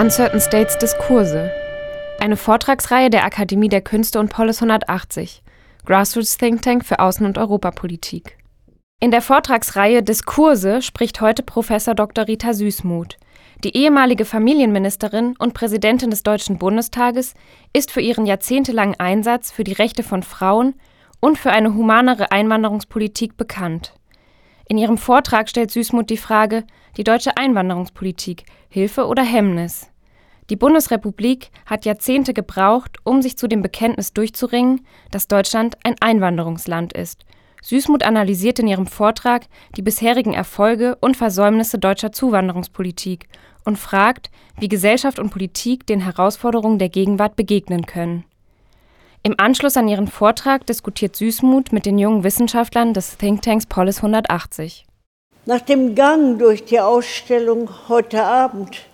Uncertain States Diskurse. Eine Vortragsreihe der Akademie der Künste und Polis 180, Grassroots Think Tank für Außen- und Europapolitik. In der Vortragsreihe Diskurse spricht heute Professor Dr. Rita Süßmuth. Die ehemalige Familienministerin und Präsidentin des Deutschen Bundestages ist für ihren jahrzehntelangen Einsatz für die Rechte von Frauen und für eine humanere Einwanderungspolitik bekannt. In ihrem Vortrag stellt Süßmuth die Frage, die deutsche Einwanderungspolitik, Hilfe oder Hemmnis? Die Bundesrepublik hat Jahrzehnte gebraucht, um sich zu dem Bekenntnis durchzuringen, dass Deutschland ein Einwanderungsland ist. Süßmuth analysiert in ihrem Vortrag die bisherigen Erfolge und Versäumnisse deutscher Zuwanderungspolitik und fragt, wie Gesellschaft und Politik den Herausforderungen der Gegenwart begegnen können. Im Anschluss an ihren Vortrag diskutiert Süßmuth mit den jungen Wissenschaftlern des Thinktanks Polis 180. Nach dem Gang durch die Ausstellung heute Abend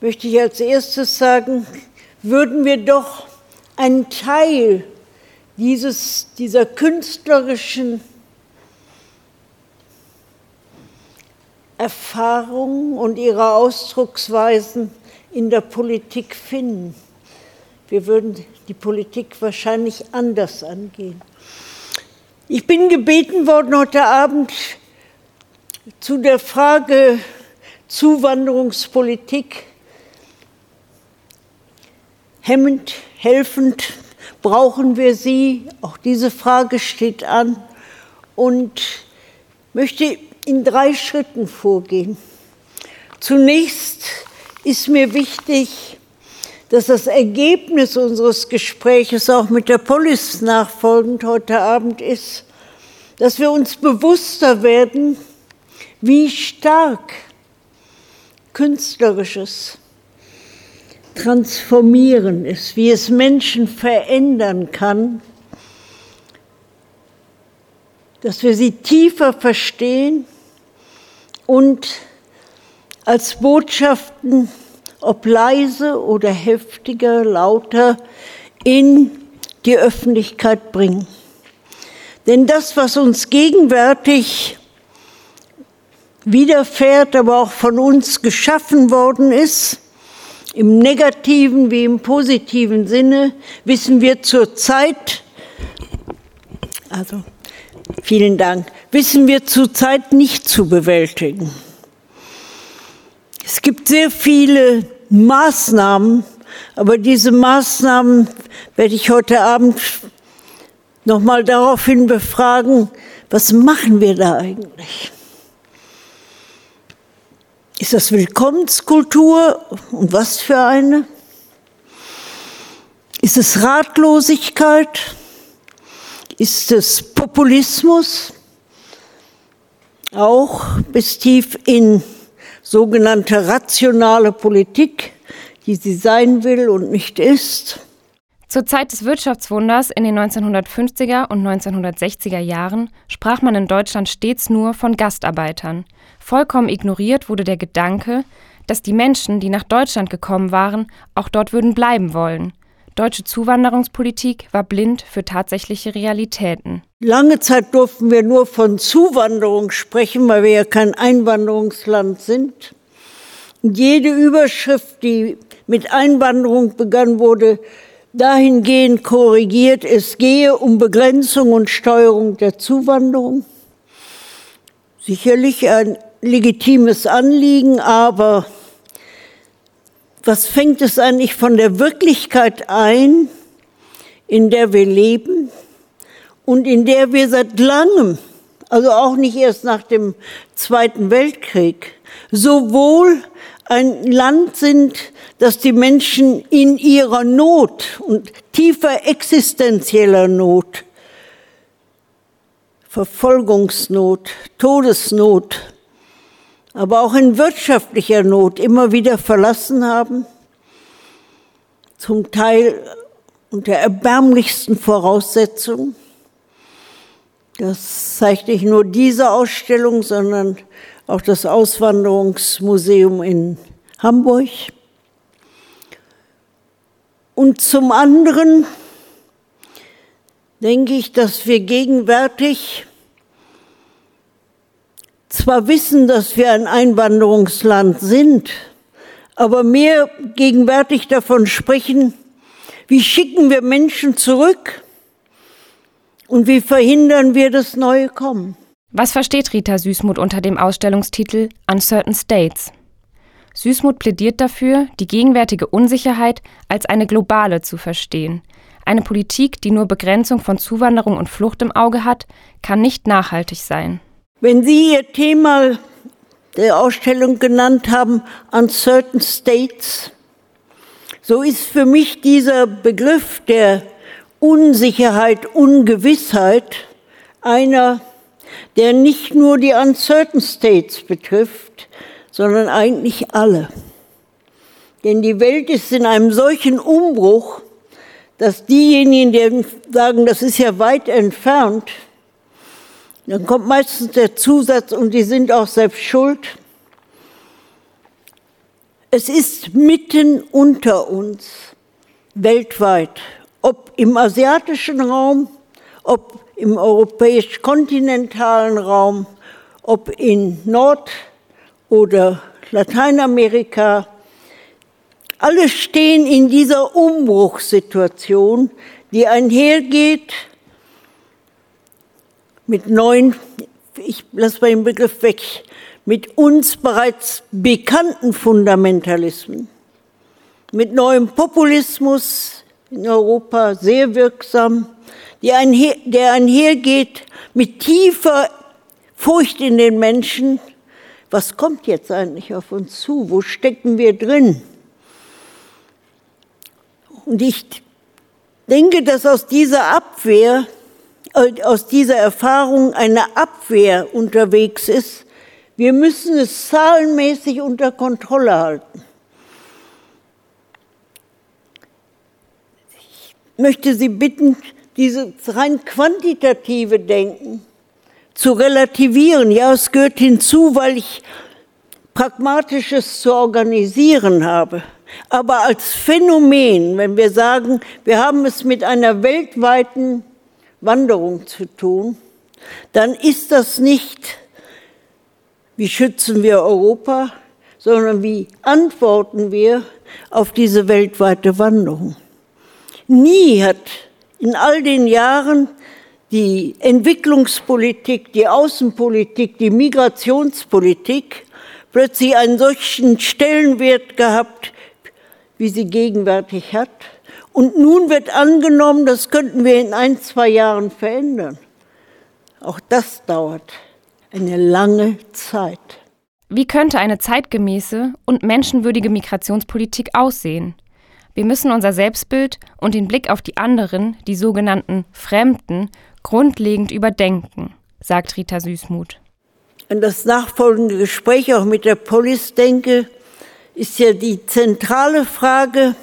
möchte ich als erstes sagen, würden wir doch einen Teil dieses, dieser künstlerischen Erfahrungen und ihrer Ausdrucksweisen in der Politik finden. Wir würden die Politik wahrscheinlich anders angehen. Ich bin gebeten worden heute Abend zu der Frage Zuwanderungspolitik hemmend, helfend, brauchen wir sie? Auch diese Frage steht an und möchte in drei Schritten vorgehen. Zunächst ist mir wichtig, dass das Ergebnis unseres Gespräches auch mit der Polis nachfolgend heute Abend ist, dass wir uns bewusster werden, wie stark künstlerisches Transformieren ist, wie es Menschen verändern kann, dass wir sie tiefer verstehen und als Botschaften ob leise oder heftiger, lauter, in die Öffentlichkeit bringen. Denn das, was uns gegenwärtig widerfährt, aber auch von uns geschaffen worden ist, im negativen wie im positiven Sinne, wissen wir zurzeit, also vielen Dank, wissen wir zurzeit nicht zu bewältigen. Es gibt sehr viele Maßnahmen, aber diese Maßnahmen werde ich heute Abend noch mal daraufhin befragen, was machen wir da eigentlich? Ist das Willkommenskultur und was für eine? Ist es Ratlosigkeit? Ist es Populismus? Auch bis tief in sogenannte rationale Politik, die sie sein will und nicht ist. Zur Zeit des Wirtschaftswunders in den 1950er und 1960er Jahren sprach man in Deutschland stets nur von Gastarbeitern. Vollkommen ignoriert wurde der Gedanke, dass die Menschen, die nach Deutschland gekommen waren, auch dort würden bleiben wollen. Deutsche Zuwanderungspolitik war blind für tatsächliche Realitäten. Lange Zeit durften wir nur von Zuwanderung sprechen, weil wir ja kein Einwanderungsland sind. Und jede Überschrift, die mit Einwanderung begann, wurde dahingehend korrigiert, es gehe um Begrenzung und Steuerung der Zuwanderung. Sicherlich ein legitimes Anliegen, aber was fängt es eigentlich von der Wirklichkeit ein, in der wir leben und in der wir seit langem, also auch nicht erst nach dem Zweiten Weltkrieg, sowohl ein Land sind, das die Menschen in ihrer Not und tiefer existenzieller Not, Verfolgungsnot, Todesnot, aber auch in wirtschaftlicher Not immer wieder verlassen haben, zum Teil unter erbärmlichsten Voraussetzungen. Das zeigt nicht nur diese Ausstellung, sondern auch das Auswanderungsmuseum in Hamburg. Und zum anderen denke ich, dass wir gegenwärtig zwar wissen, dass wir ein Einwanderungsland sind, aber mehr gegenwärtig davon sprechen, wie schicken wir Menschen zurück und wie verhindern wir das neue Kommen. Was versteht Rita Süßmuth unter dem Ausstellungstitel Uncertain States? Süßmuth plädiert dafür, die gegenwärtige Unsicherheit als eine globale zu verstehen. Eine Politik, die nur Begrenzung von Zuwanderung und Flucht im Auge hat, kann nicht nachhaltig sein. Wenn Sie Ihr Thema der Ausstellung genannt haben, Uncertain States, so ist für mich dieser Begriff der Unsicherheit, Ungewissheit einer, der nicht nur die Uncertain States betrifft, sondern eigentlich alle. Denn die Welt ist in einem solchen Umbruch, dass diejenigen, die sagen, das ist ja weit entfernt, dann kommt meistens der Zusatz, und die sind auch selbst schuld, es ist mitten unter uns, weltweit, ob im asiatischen Raum, ob im europäisch-kontinentalen Raum, ob in Nord- oder Lateinamerika. Alle stehen in dieser Umbruchssituation, die einhergeht mit neuen, ich lasse mal den Begriff weg, mit uns bereits bekannten Fundamentalismen, mit neuem Populismus in Europa sehr wirksam, einher, der einhergeht mit tiefer Furcht in den Menschen. Was kommt jetzt eigentlich auf uns zu? Wo stecken wir drin? Und ich denke, dass aus dieser Abwehr, äh, aus dieser Erfahrung eine Abwehr unterwegs ist, wir müssen es zahlenmäßig unter Kontrolle halten. Ich möchte Sie bitten, dieses rein quantitative Denken zu relativieren. Ja, es gehört hinzu, weil ich pragmatisches zu organisieren habe. Aber als Phänomen, wenn wir sagen, wir haben es mit einer weltweiten Wanderung zu tun, dann ist das nicht wie schützen wir Europa, sondern wie antworten wir auf diese weltweite Wanderung. Nie hat in all den Jahren die Entwicklungspolitik, die Außenpolitik, die Migrationspolitik plötzlich einen solchen Stellenwert gehabt, wie sie gegenwärtig hat. Und nun wird angenommen, das könnten wir in ein, zwei Jahren verändern. Auch das dauert eine lange Zeit. Wie könnte eine zeitgemäße und menschenwürdige Migrationspolitik aussehen? Wir müssen unser Selbstbild und den Blick auf die anderen, die sogenannten Fremden, grundlegend überdenken, sagt Rita Süßmuth. An das nachfolgende Gespräch auch mit der Polis denke, ist ja die zentrale Frage,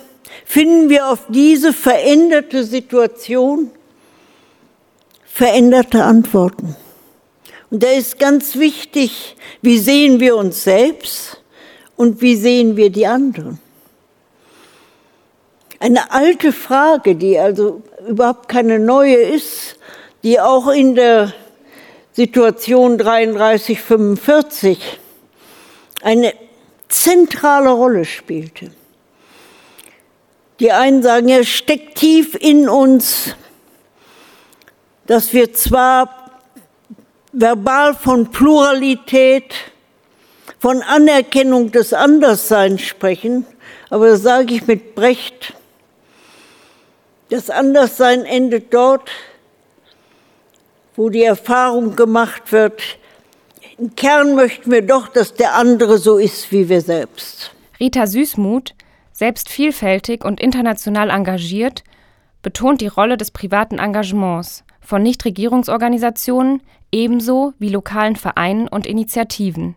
finden wir auf diese veränderte Situation veränderte Antworten? Und da ist ganz wichtig, wie sehen wir uns selbst und wie sehen wir die anderen. Eine alte Frage, die also überhaupt keine neue ist, die auch in der Situation 33, 45 eine zentrale Rolle spielte. Die einen sagen, es steckt tief in uns, dass wir zwar verbal von Pluralität, von Anerkennung des Andersseins sprechen, aber das sage ich mit Brecht. Das Anderssein endet dort, wo die Erfahrung gemacht wird, im Kern möchten wir doch, dass der andere so ist wie wir selbst. Rita Süßmuth, selbst vielfältig und international engagiert, betont die Rolle des privaten Engagements von Nichtregierungsorganisationen ebenso wie lokalen Vereinen und Initiativen.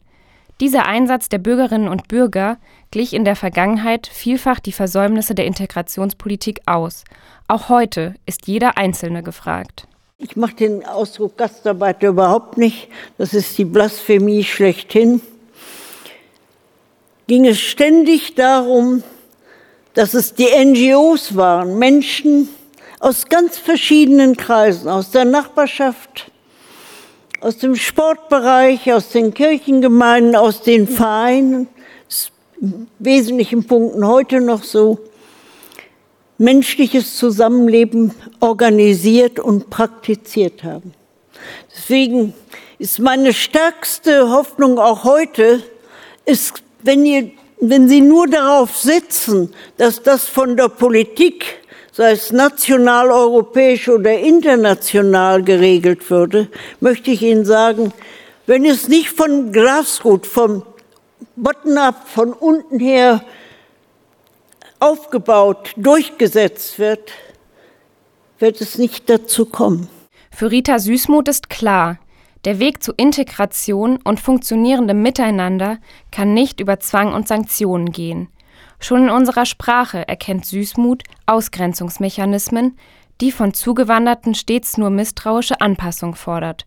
Dieser Einsatz der Bürgerinnen und Bürger glich in der Vergangenheit vielfach die Versäumnisse der Integrationspolitik aus. Auch heute ist jeder Einzelne gefragt. Ich mache den Ausdruck Gastarbeiter überhaupt nicht. Das ist die Blasphemie schlechthin. Ging es ständig darum, dass es die NGOs waren, Menschen aus ganz verschiedenen Kreisen, aus der Nachbarschaft, aus dem Sportbereich, aus den Kirchengemeinden, aus den Vereinen. Es in wesentlichen Punkten heute noch so, menschliches Zusammenleben organisiert und praktiziert haben. Deswegen ist meine stärkste Hoffnung auch heute, ist, wenn, ihr, wenn Sie nur darauf sitzen, dass das von der Politik, sei es national, europäisch oder international geregelt würde, möchte ich Ihnen sagen, wenn es nicht von Grassroot, vom Bottom-up, von unten her aufgebaut, durchgesetzt wird, wird es nicht dazu kommen. Für Rita Süßmuth ist klar, der Weg zu Integration und funktionierendem Miteinander kann nicht über Zwang und Sanktionen gehen. Schon in unserer Sprache erkennt Süßmuth Ausgrenzungsmechanismen, die von Zugewanderten stets nur misstrauische Anpassung fordert.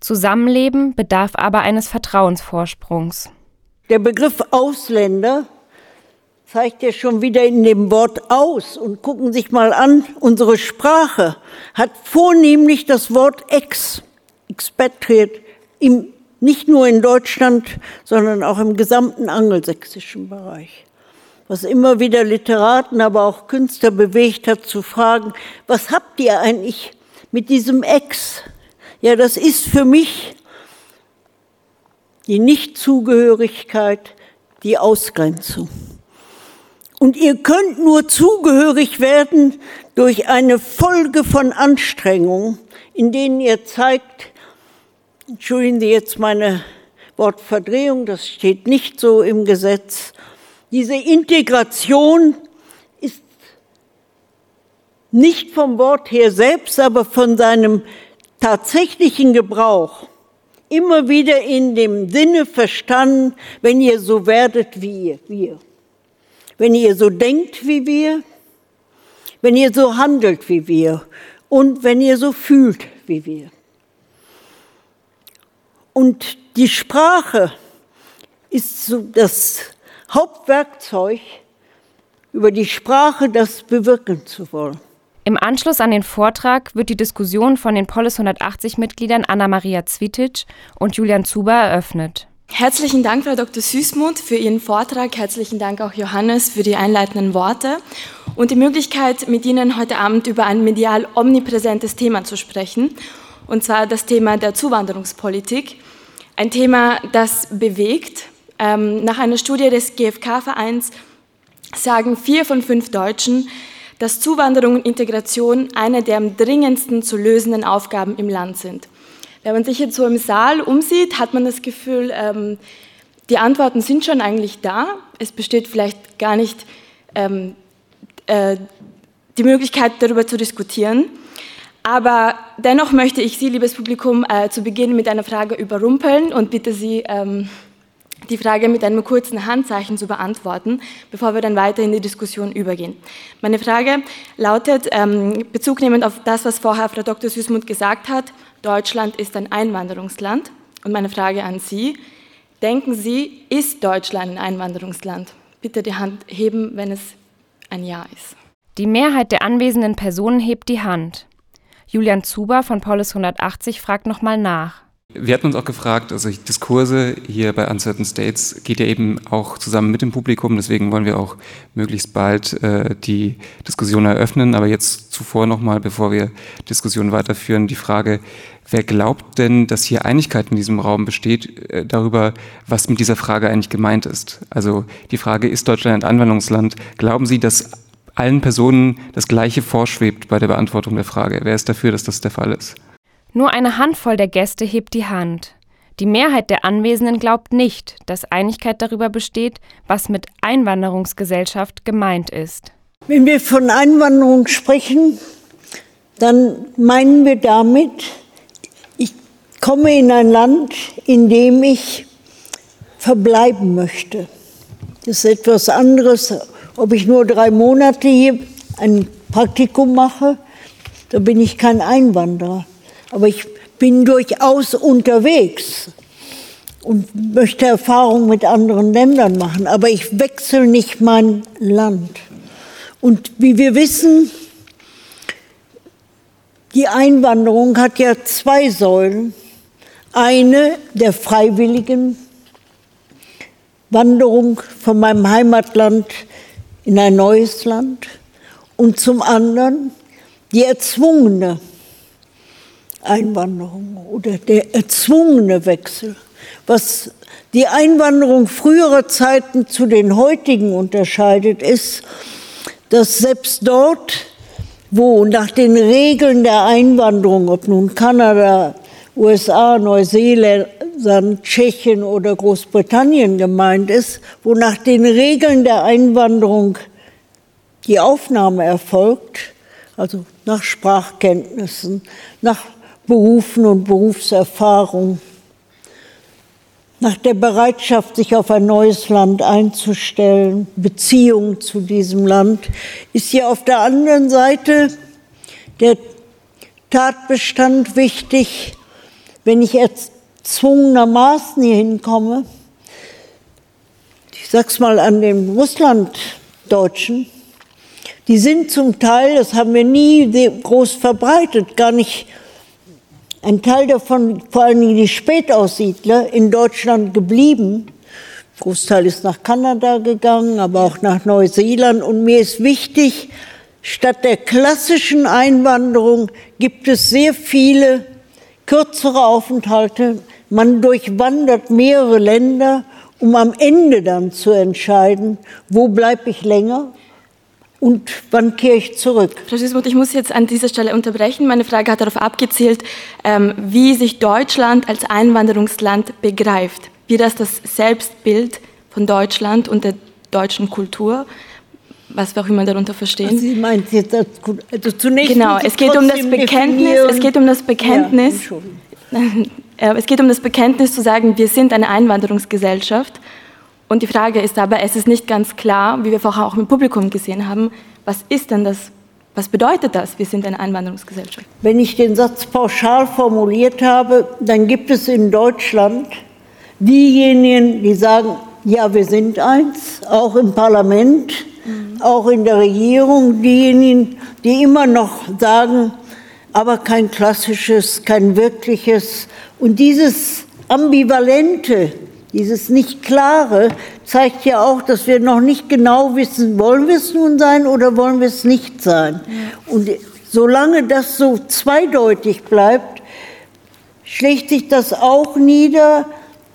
Zusammenleben bedarf aber eines Vertrauensvorsprungs. Der Begriff Ausländer zeigt ja schon wieder in dem Wort aus und gucken sich mal an, unsere Sprache hat vornehmlich das Wort ex, expatriate, im, nicht nur in Deutschland, sondern auch im gesamten angelsächsischen Bereich. Was immer wieder Literaten, aber auch Künstler bewegt hat, zu fragen, was habt ihr eigentlich mit diesem ex? Ja, das ist für mich die Nichtzugehörigkeit, die Ausgrenzung. Und ihr könnt nur zugehörig werden durch eine Folge von Anstrengungen, in denen ihr zeigt, entschuldigen Sie jetzt meine Wortverdrehung, das steht nicht so im Gesetz, diese Integration ist nicht vom Wort her selbst, aber von seinem tatsächlichen Gebrauch immer wieder in dem Sinne verstanden, wenn ihr so werdet wie wir wenn ihr so denkt wie wir, wenn ihr so handelt wie wir und wenn ihr so fühlt wie wir. Und die Sprache ist so das Hauptwerkzeug, über die Sprache das bewirken zu wollen. Im Anschluss an den Vortrag wird die Diskussion von den Polis 180-Mitgliedern Anna-Maria Zwitic und Julian Zuber eröffnet. Herzlichen Dank, Frau Dr. Süßmuth, für Ihren Vortrag. Herzlichen Dank auch Johannes für die einleitenden Worte und die Möglichkeit, mit Ihnen heute Abend über ein medial omnipräsentes Thema zu sprechen, und zwar das Thema der Zuwanderungspolitik. Ein Thema, das bewegt. Ähm, nach einer Studie des GfK-Vereins sagen vier von fünf Deutschen, dass Zuwanderung und Integration eine der am dringendsten zu lösenden Aufgaben im Land sind. Wenn man sich jetzt so im Saal umsieht, hat man das Gefühl, ähm, die Antworten sind schon eigentlich da. Es besteht vielleicht gar nicht ähm, äh, die Möglichkeit, darüber zu diskutieren. Aber dennoch möchte ich Sie, liebes Publikum, äh, zu Beginn mit einer Frage überrumpeln und bitte Sie, ähm, die Frage mit einem kurzen Handzeichen zu beantworten, bevor wir dann weiter in die Diskussion übergehen. Meine Frage lautet, ähm, bezugnehmend auf das, was vorher Frau Dr. Süßmuth gesagt hat, Deutschland ist ein Einwanderungsland. Und meine Frage an Sie, denken Sie, ist Deutschland ein Einwanderungsland? Bitte die Hand heben, wenn es ein Ja ist. Die Mehrheit der anwesenden Personen hebt die Hand. Julian Zuber von Paulus 180 fragt nochmal nach. Wir hatten uns auch gefragt, also Diskurse hier bei Uncertain States geht ja eben auch zusammen mit dem Publikum, deswegen wollen wir auch möglichst bald äh, die Diskussion eröffnen. Aber jetzt zuvor nochmal, bevor wir Diskussionen weiterführen, die Frage, wer glaubt denn, dass hier Einigkeit in diesem Raum besteht äh, darüber, was mit dieser Frage eigentlich gemeint ist? Also die Frage, ist Deutschland ein Anwendungsland? Glauben Sie, dass allen Personen das Gleiche vorschwebt bei der Beantwortung der Frage? Wer ist dafür, dass das der Fall ist? Nur eine Handvoll der Gäste hebt die Hand. Die Mehrheit der Anwesenden glaubt nicht, dass Einigkeit darüber besteht, was mit Einwanderungsgesellschaft gemeint ist. Wenn wir von Einwanderung sprechen, dann meinen wir damit, ich komme in ein Land, in dem ich verbleiben möchte. Das ist etwas anderes, ob ich nur drei Monate hier ein Praktikum mache, da bin ich kein Einwanderer. Aber ich bin durchaus unterwegs und möchte Erfahrungen mit anderen Ländern machen. Aber ich wechsle nicht mein Land. Und wie wir wissen, die Einwanderung hat ja zwei Säulen. Eine der freiwilligen Wanderung von meinem Heimatland in ein neues Land und zum anderen die erzwungene Einwanderung oder der erzwungene Wechsel, was die Einwanderung früherer Zeiten zu den heutigen unterscheidet, ist, dass selbst dort, wo nach den Regeln der Einwanderung, ob nun Kanada, USA, Neuseeland, Tschechien oder Großbritannien gemeint ist, wo nach den Regeln der Einwanderung die Aufnahme erfolgt, also nach Sprachkenntnissen, nach Berufen und Berufserfahrung, nach der Bereitschaft, sich auf ein neues Land einzustellen, Beziehung zu diesem Land, ist hier auf der anderen Seite der Tatbestand wichtig, wenn ich erzwungenermaßen hier hinkomme. Ich sag's mal an den Russlanddeutschen, die sind zum Teil, das haben wir nie groß verbreitet, gar nicht ein Teil davon, vor allen Dingen die Spätaussiedler, in Deutschland geblieben. Großteil ist nach Kanada gegangen, aber auch nach Neuseeland. Und mir ist wichtig, statt der klassischen Einwanderung gibt es sehr viele kürzere Aufenthalte. Man durchwandert mehrere Länder, um am Ende dann zu entscheiden, wo bleibe ich länger und wann kehre ich zurück? Frau Süßmuth, ich muss jetzt an dieser Stelle unterbrechen. Meine Frage hat darauf abgezielt, ähm, wie sich Deutschland als Einwanderungsland begreift, wie das das Selbstbild von Deutschland und der deutschen Kultur, was wir auch immer darunter verstehen. Also Sie meint jetzt also zunächst genau, es geht um das Bekenntnis, es geht um das Bekenntnis. Ja, es geht um das Bekenntnis zu sagen, wir sind eine Einwanderungsgesellschaft und die Frage ist aber, es ist nicht ganz klar, wie wir vorher auch im Publikum gesehen haben, was ist denn das, was bedeutet das, wir sind eine Einwanderungsgesellschaft? Wenn ich den Satz pauschal formuliert habe, dann gibt es in Deutschland diejenigen, die sagen, ja, wir sind eins, auch im Parlament, mhm. auch in der Regierung, diejenigen, die immer noch sagen, aber kein klassisches, kein wirkliches. Und dieses ambivalente, dieses Nicht-Klare zeigt ja auch, dass wir noch nicht genau wissen, wollen wir es nun sein oder wollen wir es nicht sein. Und solange das so zweideutig bleibt, schlägt sich das auch nieder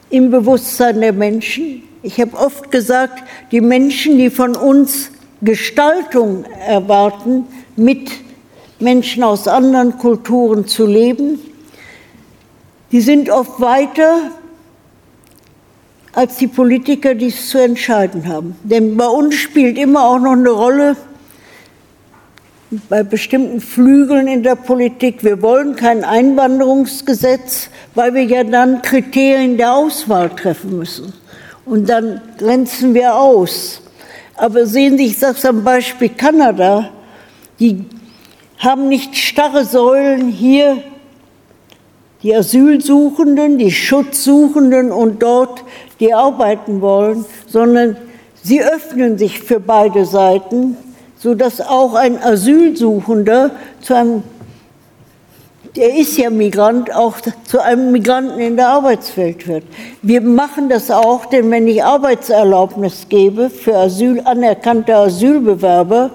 im Bewusstsein der Menschen. Ich habe oft gesagt, die Menschen, die von uns Gestaltung erwarten, mit Menschen aus anderen Kulturen zu leben, die sind oft weiter als die Politiker dies zu entscheiden haben. Denn bei uns spielt immer auch noch eine Rolle bei bestimmten Flügeln in der Politik. Wir wollen kein Einwanderungsgesetz, weil wir ja dann Kriterien der Auswahl treffen müssen. Und dann grenzen wir aus. Aber sehen Sie, ich sage es am Beispiel Kanada, die haben nicht starre Säulen hier die Asylsuchenden, die Schutzsuchenden und dort, die arbeiten wollen, sondern sie öffnen sich für beide Seiten, sodass auch ein Asylsuchender zu einem, der ist ja Migrant, auch zu einem Migranten in der Arbeitswelt wird. Wir machen das auch, denn wenn ich Arbeitserlaubnis gebe für Asyl, anerkannte Asylbewerber,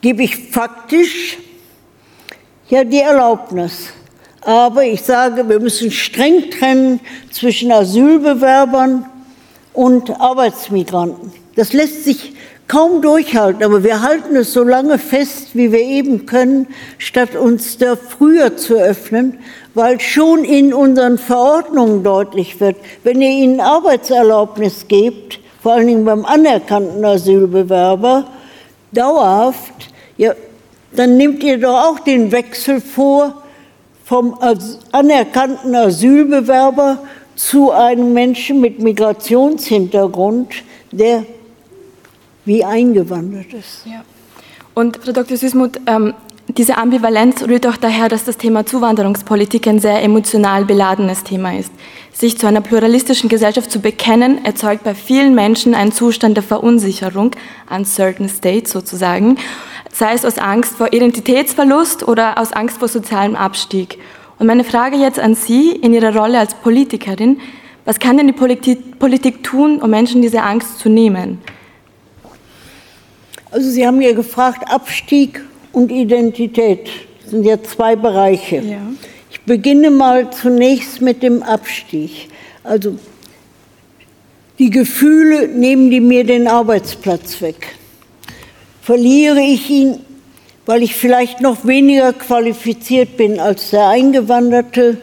gebe ich faktisch ja die Erlaubnis. Aber ich sage, wir müssen streng trennen zwischen Asylbewerbern und Arbeitsmigranten. Das lässt sich kaum durchhalten, aber wir halten es so lange fest, wie wir eben können, statt uns da früher zu öffnen, weil schon in unseren Verordnungen deutlich wird, wenn ihr ihnen Arbeitserlaubnis gebt, vor allen Dingen beim anerkannten Asylbewerber, dauerhaft, ja, dann nehmt ihr doch auch den Wechsel vor vom anerkannten Asylbewerber zu einem Menschen mit Migrationshintergrund, der wie eingewandert ist. Ja. Und Frau Dr. Süßmuth, ähm, diese Ambivalenz rührt auch daher, dass das Thema Zuwanderungspolitik ein sehr emotional beladenes Thema ist. Sich zu einer pluralistischen Gesellschaft zu bekennen, erzeugt bei vielen Menschen einen Zustand der Verunsicherung, uncertain state sozusagen sei es aus Angst vor Identitätsverlust oder aus Angst vor sozialem Abstieg. Und meine Frage jetzt an Sie in Ihrer Rolle als Politikerin, Was kann denn die Politik, tun, um Menschen diese Angst zu nehmen? Also Sie haben ja gefragt, Abstieg und Identität das sind ja zwei Bereiche. Ja. Ich beginne mal zunächst mit dem Abstieg. Also die Gefühle nehmen die mir den Arbeitsplatz weg. Verliere ich ihn, weil ich vielleicht noch weniger qualifiziert bin als der Eingewanderte,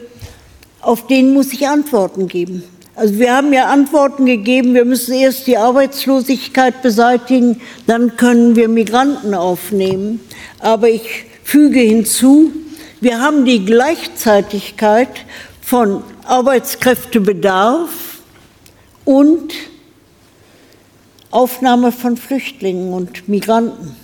auf den muss ich Antworten geben. Also wir haben ja Antworten gegeben, wir müssen erst die Arbeitslosigkeit beseitigen, dann können wir Migranten aufnehmen. Aber ich füge hinzu, wir haben die Gleichzeitigkeit von Arbeitskräftebedarf und Aufnahme von Flüchtlingen und Migranten.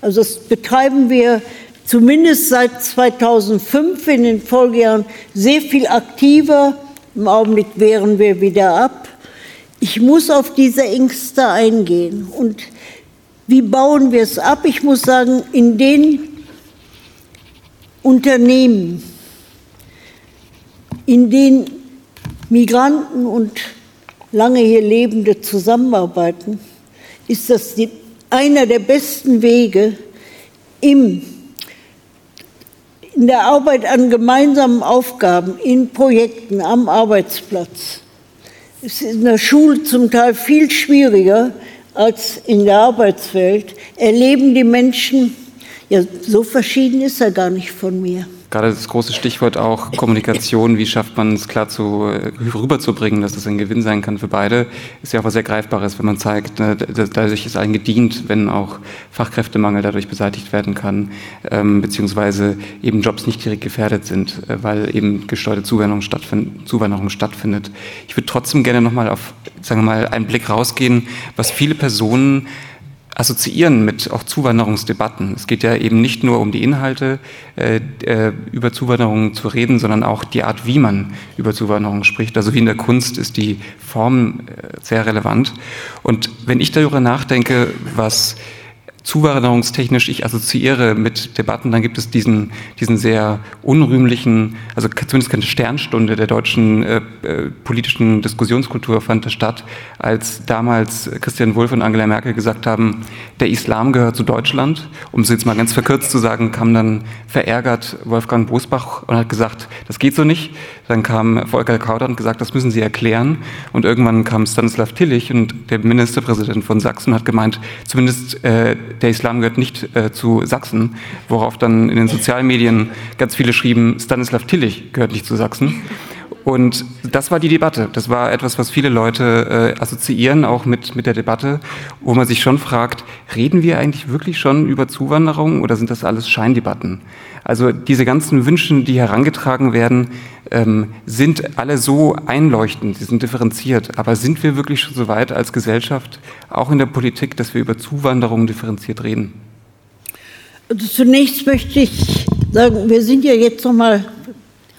Also das betreiben wir zumindest seit 2005 in den Folgejahren sehr viel aktiver. Im Augenblick wehren wir wieder ab. Ich muss auf diese Ängste eingehen. Und wie bauen wir es ab? Ich muss sagen, in den Unternehmen, in denen Migranten und lange hier Lebende zusammenarbeiten, ist das die, einer der besten Wege, im, in der Arbeit an gemeinsamen Aufgaben, in Projekten am Arbeitsplatz. Es ist in der Schule zum Teil viel schwieriger als in der Arbeitswelt, erleben die Menschen ja, so verschieden ist er gar nicht von mir. Gerade das große Stichwort auch Kommunikation, wie schafft man es klar zu, rüberzubringen, dass das ein Gewinn sein kann für beide, ist ja auch was sehr Greifbares, wenn man zeigt, ne, dadurch ist allen gedient, wenn auch Fachkräftemangel dadurch beseitigt werden kann, ähm, beziehungsweise eben Jobs nicht direkt gefährdet sind, äh, weil eben gesteuerte Zuwanderung, stattfind Zuwanderung stattfindet. Ich würde trotzdem gerne nochmal auf, sagen wir mal, einen Blick rausgehen, was viele Personen assoziieren mit auch Zuwanderungsdebatten. Es geht ja eben nicht nur um die Inhalte äh, äh, über Zuwanderung zu reden, sondern auch die Art, wie man über Zuwanderung spricht. Also wie in der Kunst ist die Form äh, sehr relevant. Und wenn ich darüber nachdenke, was zuwanderungstechnisch ich assoziiere mit Debatten, dann gibt es diesen, diesen sehr unrühmlichen, also zumindest keine Sternstunde der deutschen äh, äh, politischen Diskussionskultur fand statt, als damals Christian Wulff und Angela Merkel gesagt haben, der Islam gehört zu Deutschland. Um es jetzt mal ganz verkürzt zu sagen, kam dann verärgert Wolfgang Bosbach und hat gesagt, das geht so nicht. Dann kam Volker Kauder und gesagt, das müssen Sie erklären. Und irgendwann kam Stanislav Tillich und der Ministerpräsident von Sachsen hat gemeint, zumindest äh, der Islam gehört nicht äh, zu Sachsen, worauf dann in den Sozialmedien ganz viele schrieben, Stanislav Tillich gehört nicht zu Sachsen. Und das war die Debatte. Das war etwas, was viele Leute äh, assoziieren, auch mit, mit der Debatte, wo man sich schon fragt, reden wir eigentlich wirklich schon über Zuwanderung oder sind das alles Scheindebatten? Also diese ganzen Wünsche, die herangetragen werden, ähm, sind alle so einleuchtend, sie sind differenziert. Aber sind wir wirklich schon so weit als Gesellschaft, auch in der Politik, dass wir über Zuwanderung differenziert reden? Also zunächst möchte ich sagen, wir sind ja jetzt noch mal,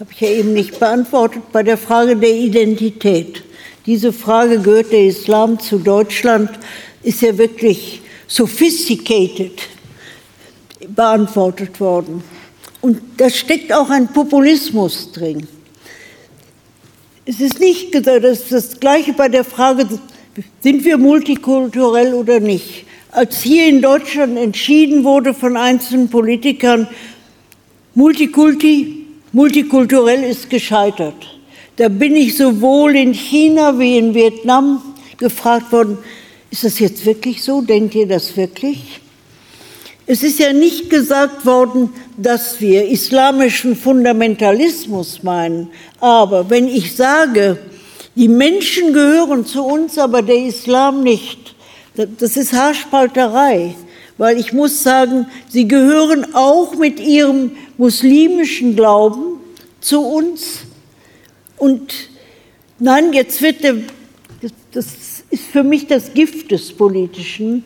habe ich ja eben nicht beantwortet, bei der Frage der Identität. Diese Frage, gehört der Islam zu Deutschland, ist ja wirklich sophisticated beantwortet worden. Und da steckt auch ein Populismus drin. Es ist nicht das ist das Gleiche bei der Frage, sind wir multikulturell oder nicht. Als hier in Deutschland entschieden wurde von einzelnen Politikern, Multikulti, multikulturell ist gescheitert. Da bin ich sowohl in China wie in Vietnam gefragt worden, ist das jetzt wirklich so? Denkt ihr das wirklich? Es ist ja nicht gesagt worden, dass wir islamischen Fundamentalismus meinen. Aber wenn ich sage, die Menschen gehören zu uns, aber der Islam nicht, das ist Haarspalterei. Weil ich muss sagen, sie gehören auch mit ihrem muslimischen Glauben zu uns. Und nein, jetzt wird der, das ist für mich das Gift des Politischen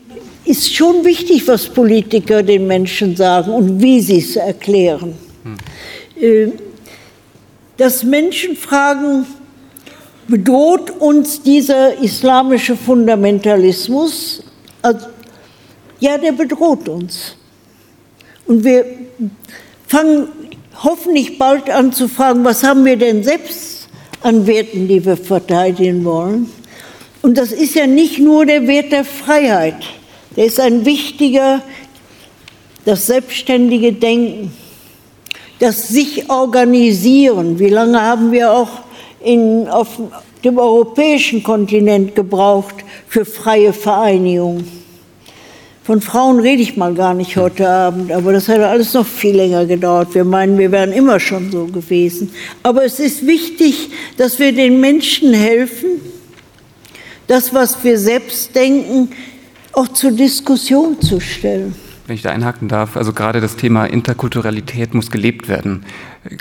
ist schon wichtig, was Politiker den Menschen sagen und wie sie es erklären. Hm. Dass Menschen fragen, bedroht uns dieser islamische Fundamentalismus? Also, ja, der bedroht uns. Und wir fangen hoffentlich bald an zu fragen, was haben wir denn selbst an Werten, die wir verteidigen wollen. Und das ist ja nicht nur der Wert der Freiheit, der ist ein wichtiger, das selbstständige Denken, das sich organisieren. Wie lange haben wir auch in, auf dem europäischen Kontinent gebraucht für freie Vereinigung? Von Frauen rede ich mal gar nicht heute Abend, aber das hätte alles noch viel länger gedauert. Wir meinen, wir wären immer schon so gewesen. Aber es ist wichtig, dass wir den Menschen helfen, das, was wir selbst denken, auch zur Diskussion zu stellen. Wenn ich da einhaken darf, also gerade das Thema Interkulturalität muss gelebt werden.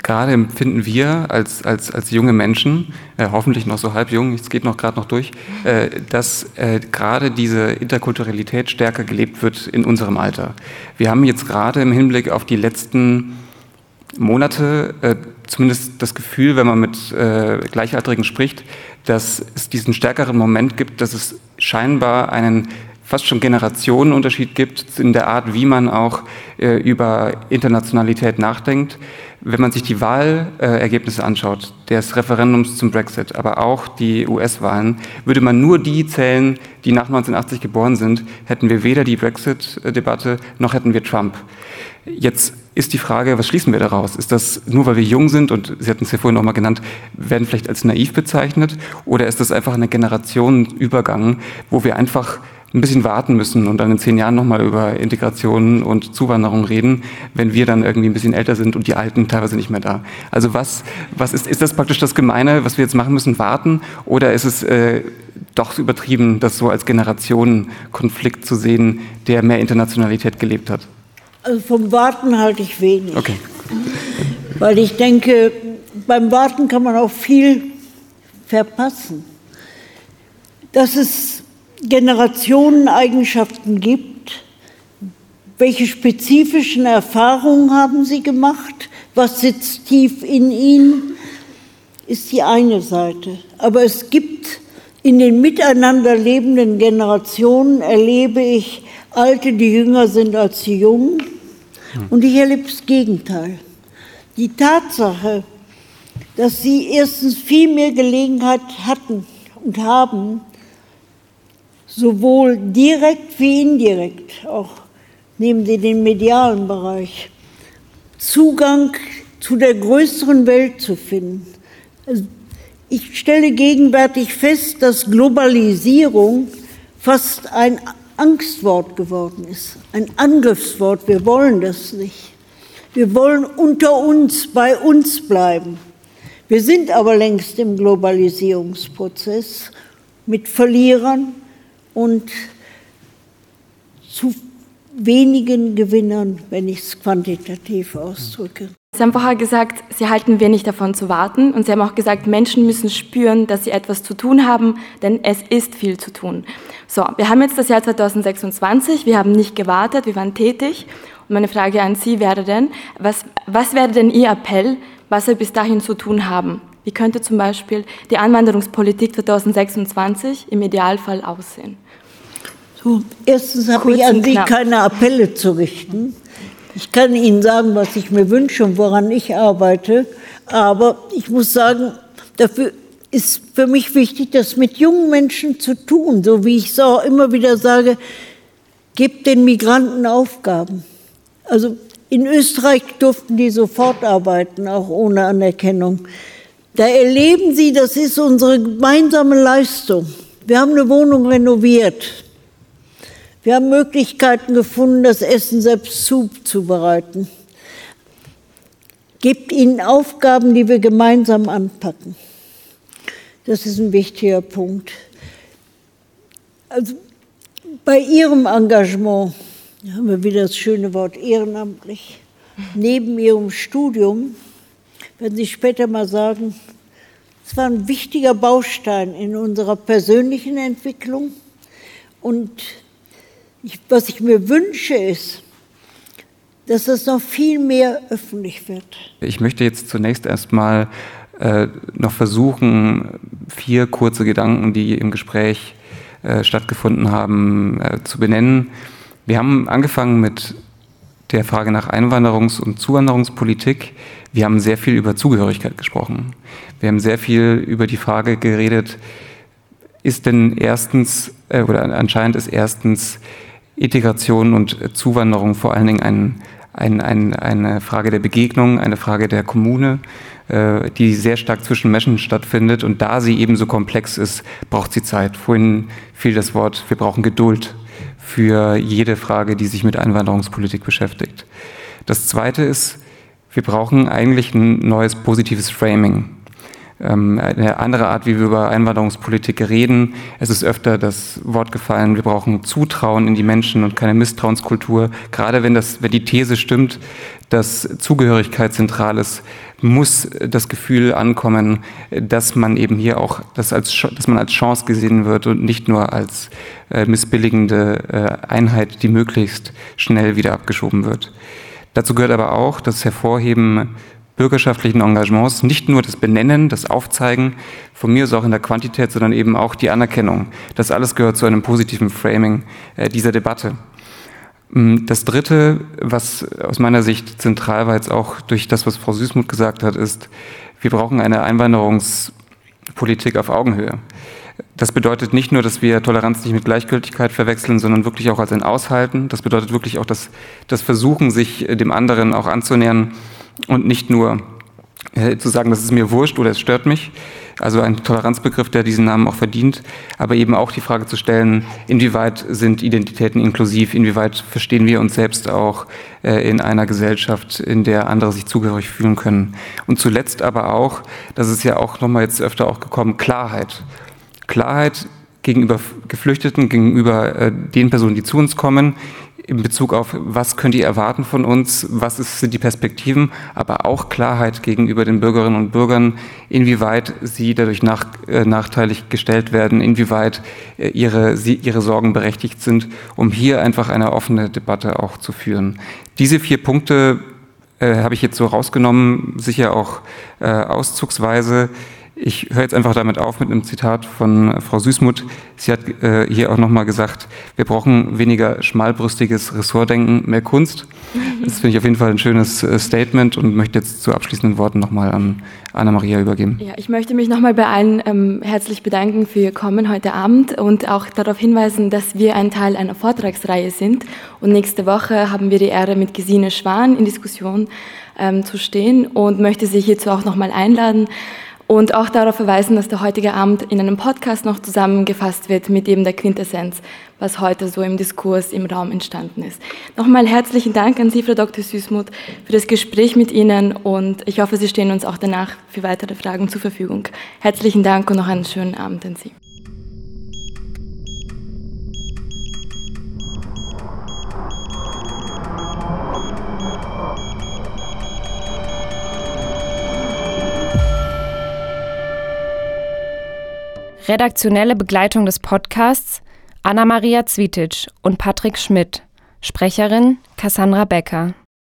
Gerade empfinden wir als, als, als junge Menschen, äh, hoffentlich noch so halb jung, es geht noch gerade noch durch, äh, dass äh, gerade diese Interkulturalität stärker gelebt wird in unserem Alter. Wir haben jetzt gerade im Hinblick auf die letzten Monate äh, zumindest das Gefühl, wenn man mit äh, Gleichaltrigen spricht, dass es diesen stärkeren Moment gibt, dass es scheinbar einen fast schon Generationenunterschied gibt in der Art, wie man auch äh, über Internationalität nachdenkt. Wenn man sich die Wahlergebnisse anschaut, des Referendums zum Brexit, aber auch die US-Wahlen, würde man nur die zählen, die nach 1980 geboren sind, hätten wir weder die Brexit-Debatte noch hätten wir Trump. Jetzt ist die Frage, was schließen wir daraus? Ist das nur, weil wir jung sind und Sie hatten es ja vorhin noch mal genannt, werden vielleicht als naiv bezeichnet? Oder ist das einfach ein Generationenübergang, wo wir einfach ein bisschen warten müssen und dann in zehn Jahren nochmal über Integration und Zuwanderung reden, wenn wir dann irgendwie ein bisschen älter sind und die Alten teilweise nicht mehr da. Also was, was ist, ist das praktisch das Gemeine, was wir jetzt machen müssen, warten? Oder ist es äh, doch übertrieben, das so als Generationenkonflikt zu sehen, der mehr Internationalität gelebt hat? Also vom Warten halte ich wenig. Okay. Weil ich denke, beim Warten kann man auch viel verpassen. Dass es Generationeneigenschaften gibt, welche spezifischen Erfahrungen haben Sie gemacht? Was sitzt tief in Ihnen? Ist die eine Seite. Aber es gibt in den miteinander lebenden Generationen, erlebe ich Alte, die jünger sind als die Jungen, und ich erlebe das Gegenteil. Die Tatsache, dass sie erstens viel mehr Gelegenheit hatten und haben, sowohl direkt wie indirekt, auch nehmen Sie den medialen Bereich, Zugang zu der größeren Welt zu finden. Also ich stelle gegenwärtig fest, dass Globalisierung fast ein Angstwort geworden ist, ein Angriffswort. Wir wollen das nicht. Wir wollen unter uns, bei uns bleiben. Wir sind aber längst im Globalisierungsprozess mit Verlierern und zu wenigen Gewinnern, wenn ich es quantitativ ausdrücke. Sie haben vorher gesagt, Sie halten wenig davon zu warten und Sie haben auch gesagt, Menschen müssen spüren, dass sie etwas zu tun haben, denn es ist viel zu tun. So, wir haben jetzt das Jahr 2026, wir haben nicht gewartet, wir waren tätig. Und meine Frage an Sie wäre denn, was, was wäre denn Ihr Appell, was wir bis dahin zu tun haben? Wie könnte zum Beispiel die Anwanderungspolitik 2026 im Idealfall aussehen? So, erstens habe ich an Sie keine Appelle zu richten. Ich kann Ihnen sagen, was ich mir wünsche und woran ich arbeite, aber ich muss sagen, dafür ist für mich wichtig, das mit jungen Menschen zu tun, so wie ich es auch immer wieder sage, gebt den Migranten Aufgaben. Also in Österreich durften die sofort arbeiten, auch ohne Anerkennung. Da erleben sie, das ist unsere gemeinsame Leistung. Wir haben eine Wohnung renoviert. Wir haben Möglichkeiten gefunden, das Essen selbst zuzubereiten. Gebt ihnen Aufgaben, die wir gemeinsam anpacken. Das ist ein wichtiger Punkt. Also bei Ihrem Engagement, haben wir wieder das schöne Wort ehrenamtlich, neben Ihrem Studium, werden Sie später mal sagen, es war ein wichtiger Baustein in unserer persönlichen Entwicklung und ich, was ich mir wünsche, ist, dass das noch viel mehr öffentlich wird. Ich möchte jetzt zunächst erstmal äh, noch versuchen, vier kurze Gedanken, die im Gespräch äh, stattgefunden haben, äh, zu benennen. Wir haben angefangen mit der Frage nach Einwanderungs- und Zuwanderungspolitik. Wir haben sehr viel über Zugehörigkeit gesprochen. Wir haben sehr viel über die Frage geredet, ist denn erstens, äh, oder anscheinend ist erstens Integration und Zuwanderung vor allen Dingen ein, ein, ein, eine Frage der Begegnung, eine Frage der Kommune, äh, die sehr stark zwischen Menschen stattfindet. Und da sie eben so komplex ist, braucht sie Zeit. Vorhin fiel das Wort, wir brauchen Geduld für jede Frage, die sich mit Einwanderungspolitik beschäftigt. Das Zweite ist, wir brauchen eigentlich ein neues positives Framing. Ähm, eine andere Art, wie wir über Einwanderungspolitik reden. Es ist öfter das Wort gefallen, wir brauchen Zutrauen in die Menschen und keine Misstrauenskultur. Gerade wenn, das, wenn die These stimmt, dass Zugehörigkeit zentral ist, muss das Gefühl ankommen, dass man eben hier auch, dass, als, dass man als Chance gesehen wird und nicht nur als äh, missbilligende äh, Einheit, die möglichst schnell wieder abgeschoben wird. Dazu gehört aber auch das Hervorheben bürgerschaftlichen Engagements, nicht nur das Benennen, das Aufzeigen, von mir ist auch in der Quantität, sondern eben auch die Anerkennung. Das alles gehört zu einem positiven Framing äh, dieser Debatte. Mm, das Dritte, was aus meiner Sicht zentral war, jetzt auch durch das, was Frau Süßmuth gesagt hat, ist, wir brauchen eine Einwanderungspolitik auf Augenhöhe. Das bedeutet nicht nur, dass wir Toleranz nicht mit Gleichgültigkeit verwechseln, sondern wirklich auch als ein Aushalten. Das bedeutet wirklich auch das, das Versuchen, sich dem anderen auch anzunähern und nicht nur äh, zu sagen, das ist mir wurscht oder es stört mich, also ein Toleranzbegriff, der diesen Namen auch verdient, aber eben auch die Frage zu stellen, inwieweit sind Identitäten inklusiv, inwieweit verstehen wir uns selbst auch äh, in einer Gesellschaft, in der andere sich zugehörig fühlen können. Und zuletzt aber auch, das ist ja auch nochmal jetzt öfter auch gekommen, Klarheit. Klarheit gegenüber Geflüchteten, gegenüber äh, den Personen, die zu uns kommen, in Bezug auf, was könnt ihr erwarten von uns, was sind die Perspektiven, aber auch Klarheit gegenüber den Bürgerinnen und Bürgern, inwieweit sie dadurch nach, äh, nachteilig gestellt werden, inwieweit äh, ihre, sie, ihre Sorgen berechtigt sind, um hier einfach eine offene Debatte auch zu führen. Diese vier Punkte äh, habe ich jetzt so rausgenommen, sicher auch äh, auszugsweise. Ich höre jetzt einfach damit auf mit einem Zitat von Frau Süßmuth. Sie hat äh, hier auch nochmal gesagt, wir brauchen weniger schmalbrüstiges Ressortdenken, mehr Kunst. Das finde ich auf jeden Fall ein schönes äh, Statement und möchte jetzt zu abschließenden Worten nochmal an Anna-Maria übergeben. Ja, ich möchte mich nochmal bei allen ähm, herzlich bedanken für Ihr Kommen heute Abend und auch darauf hinweisen, dass wir ein Teil einer Vortragsreihe sind. Und nächste Woche haben wir die Ehre, mit Gesine Schwan in Diskussion ähm, zu stehen und möchte Sie hierzu auch nochmal einladen und auch darauf verweisen, dass der heutige Abend in einem Podcast noch zusammengefasst wird mit eben der Quintessenz, was heute so im Diskurs im Raum entstanden ist. Nochmal herzlichen Dank an Sie, Frau Dr. Süßmuth, für das Gespräch mit Ihnen und ich hoffe, Sie stehen uns auch danach für weitere Fragen zur Verfügung. Herzlichen Dank und noch einen schönen Abend an Sie. Redaktionelle Begleitung des Podcasts Anna-Maria Zwietitsch und Patrick Schmidt. Sprecherin Cassandra Becker.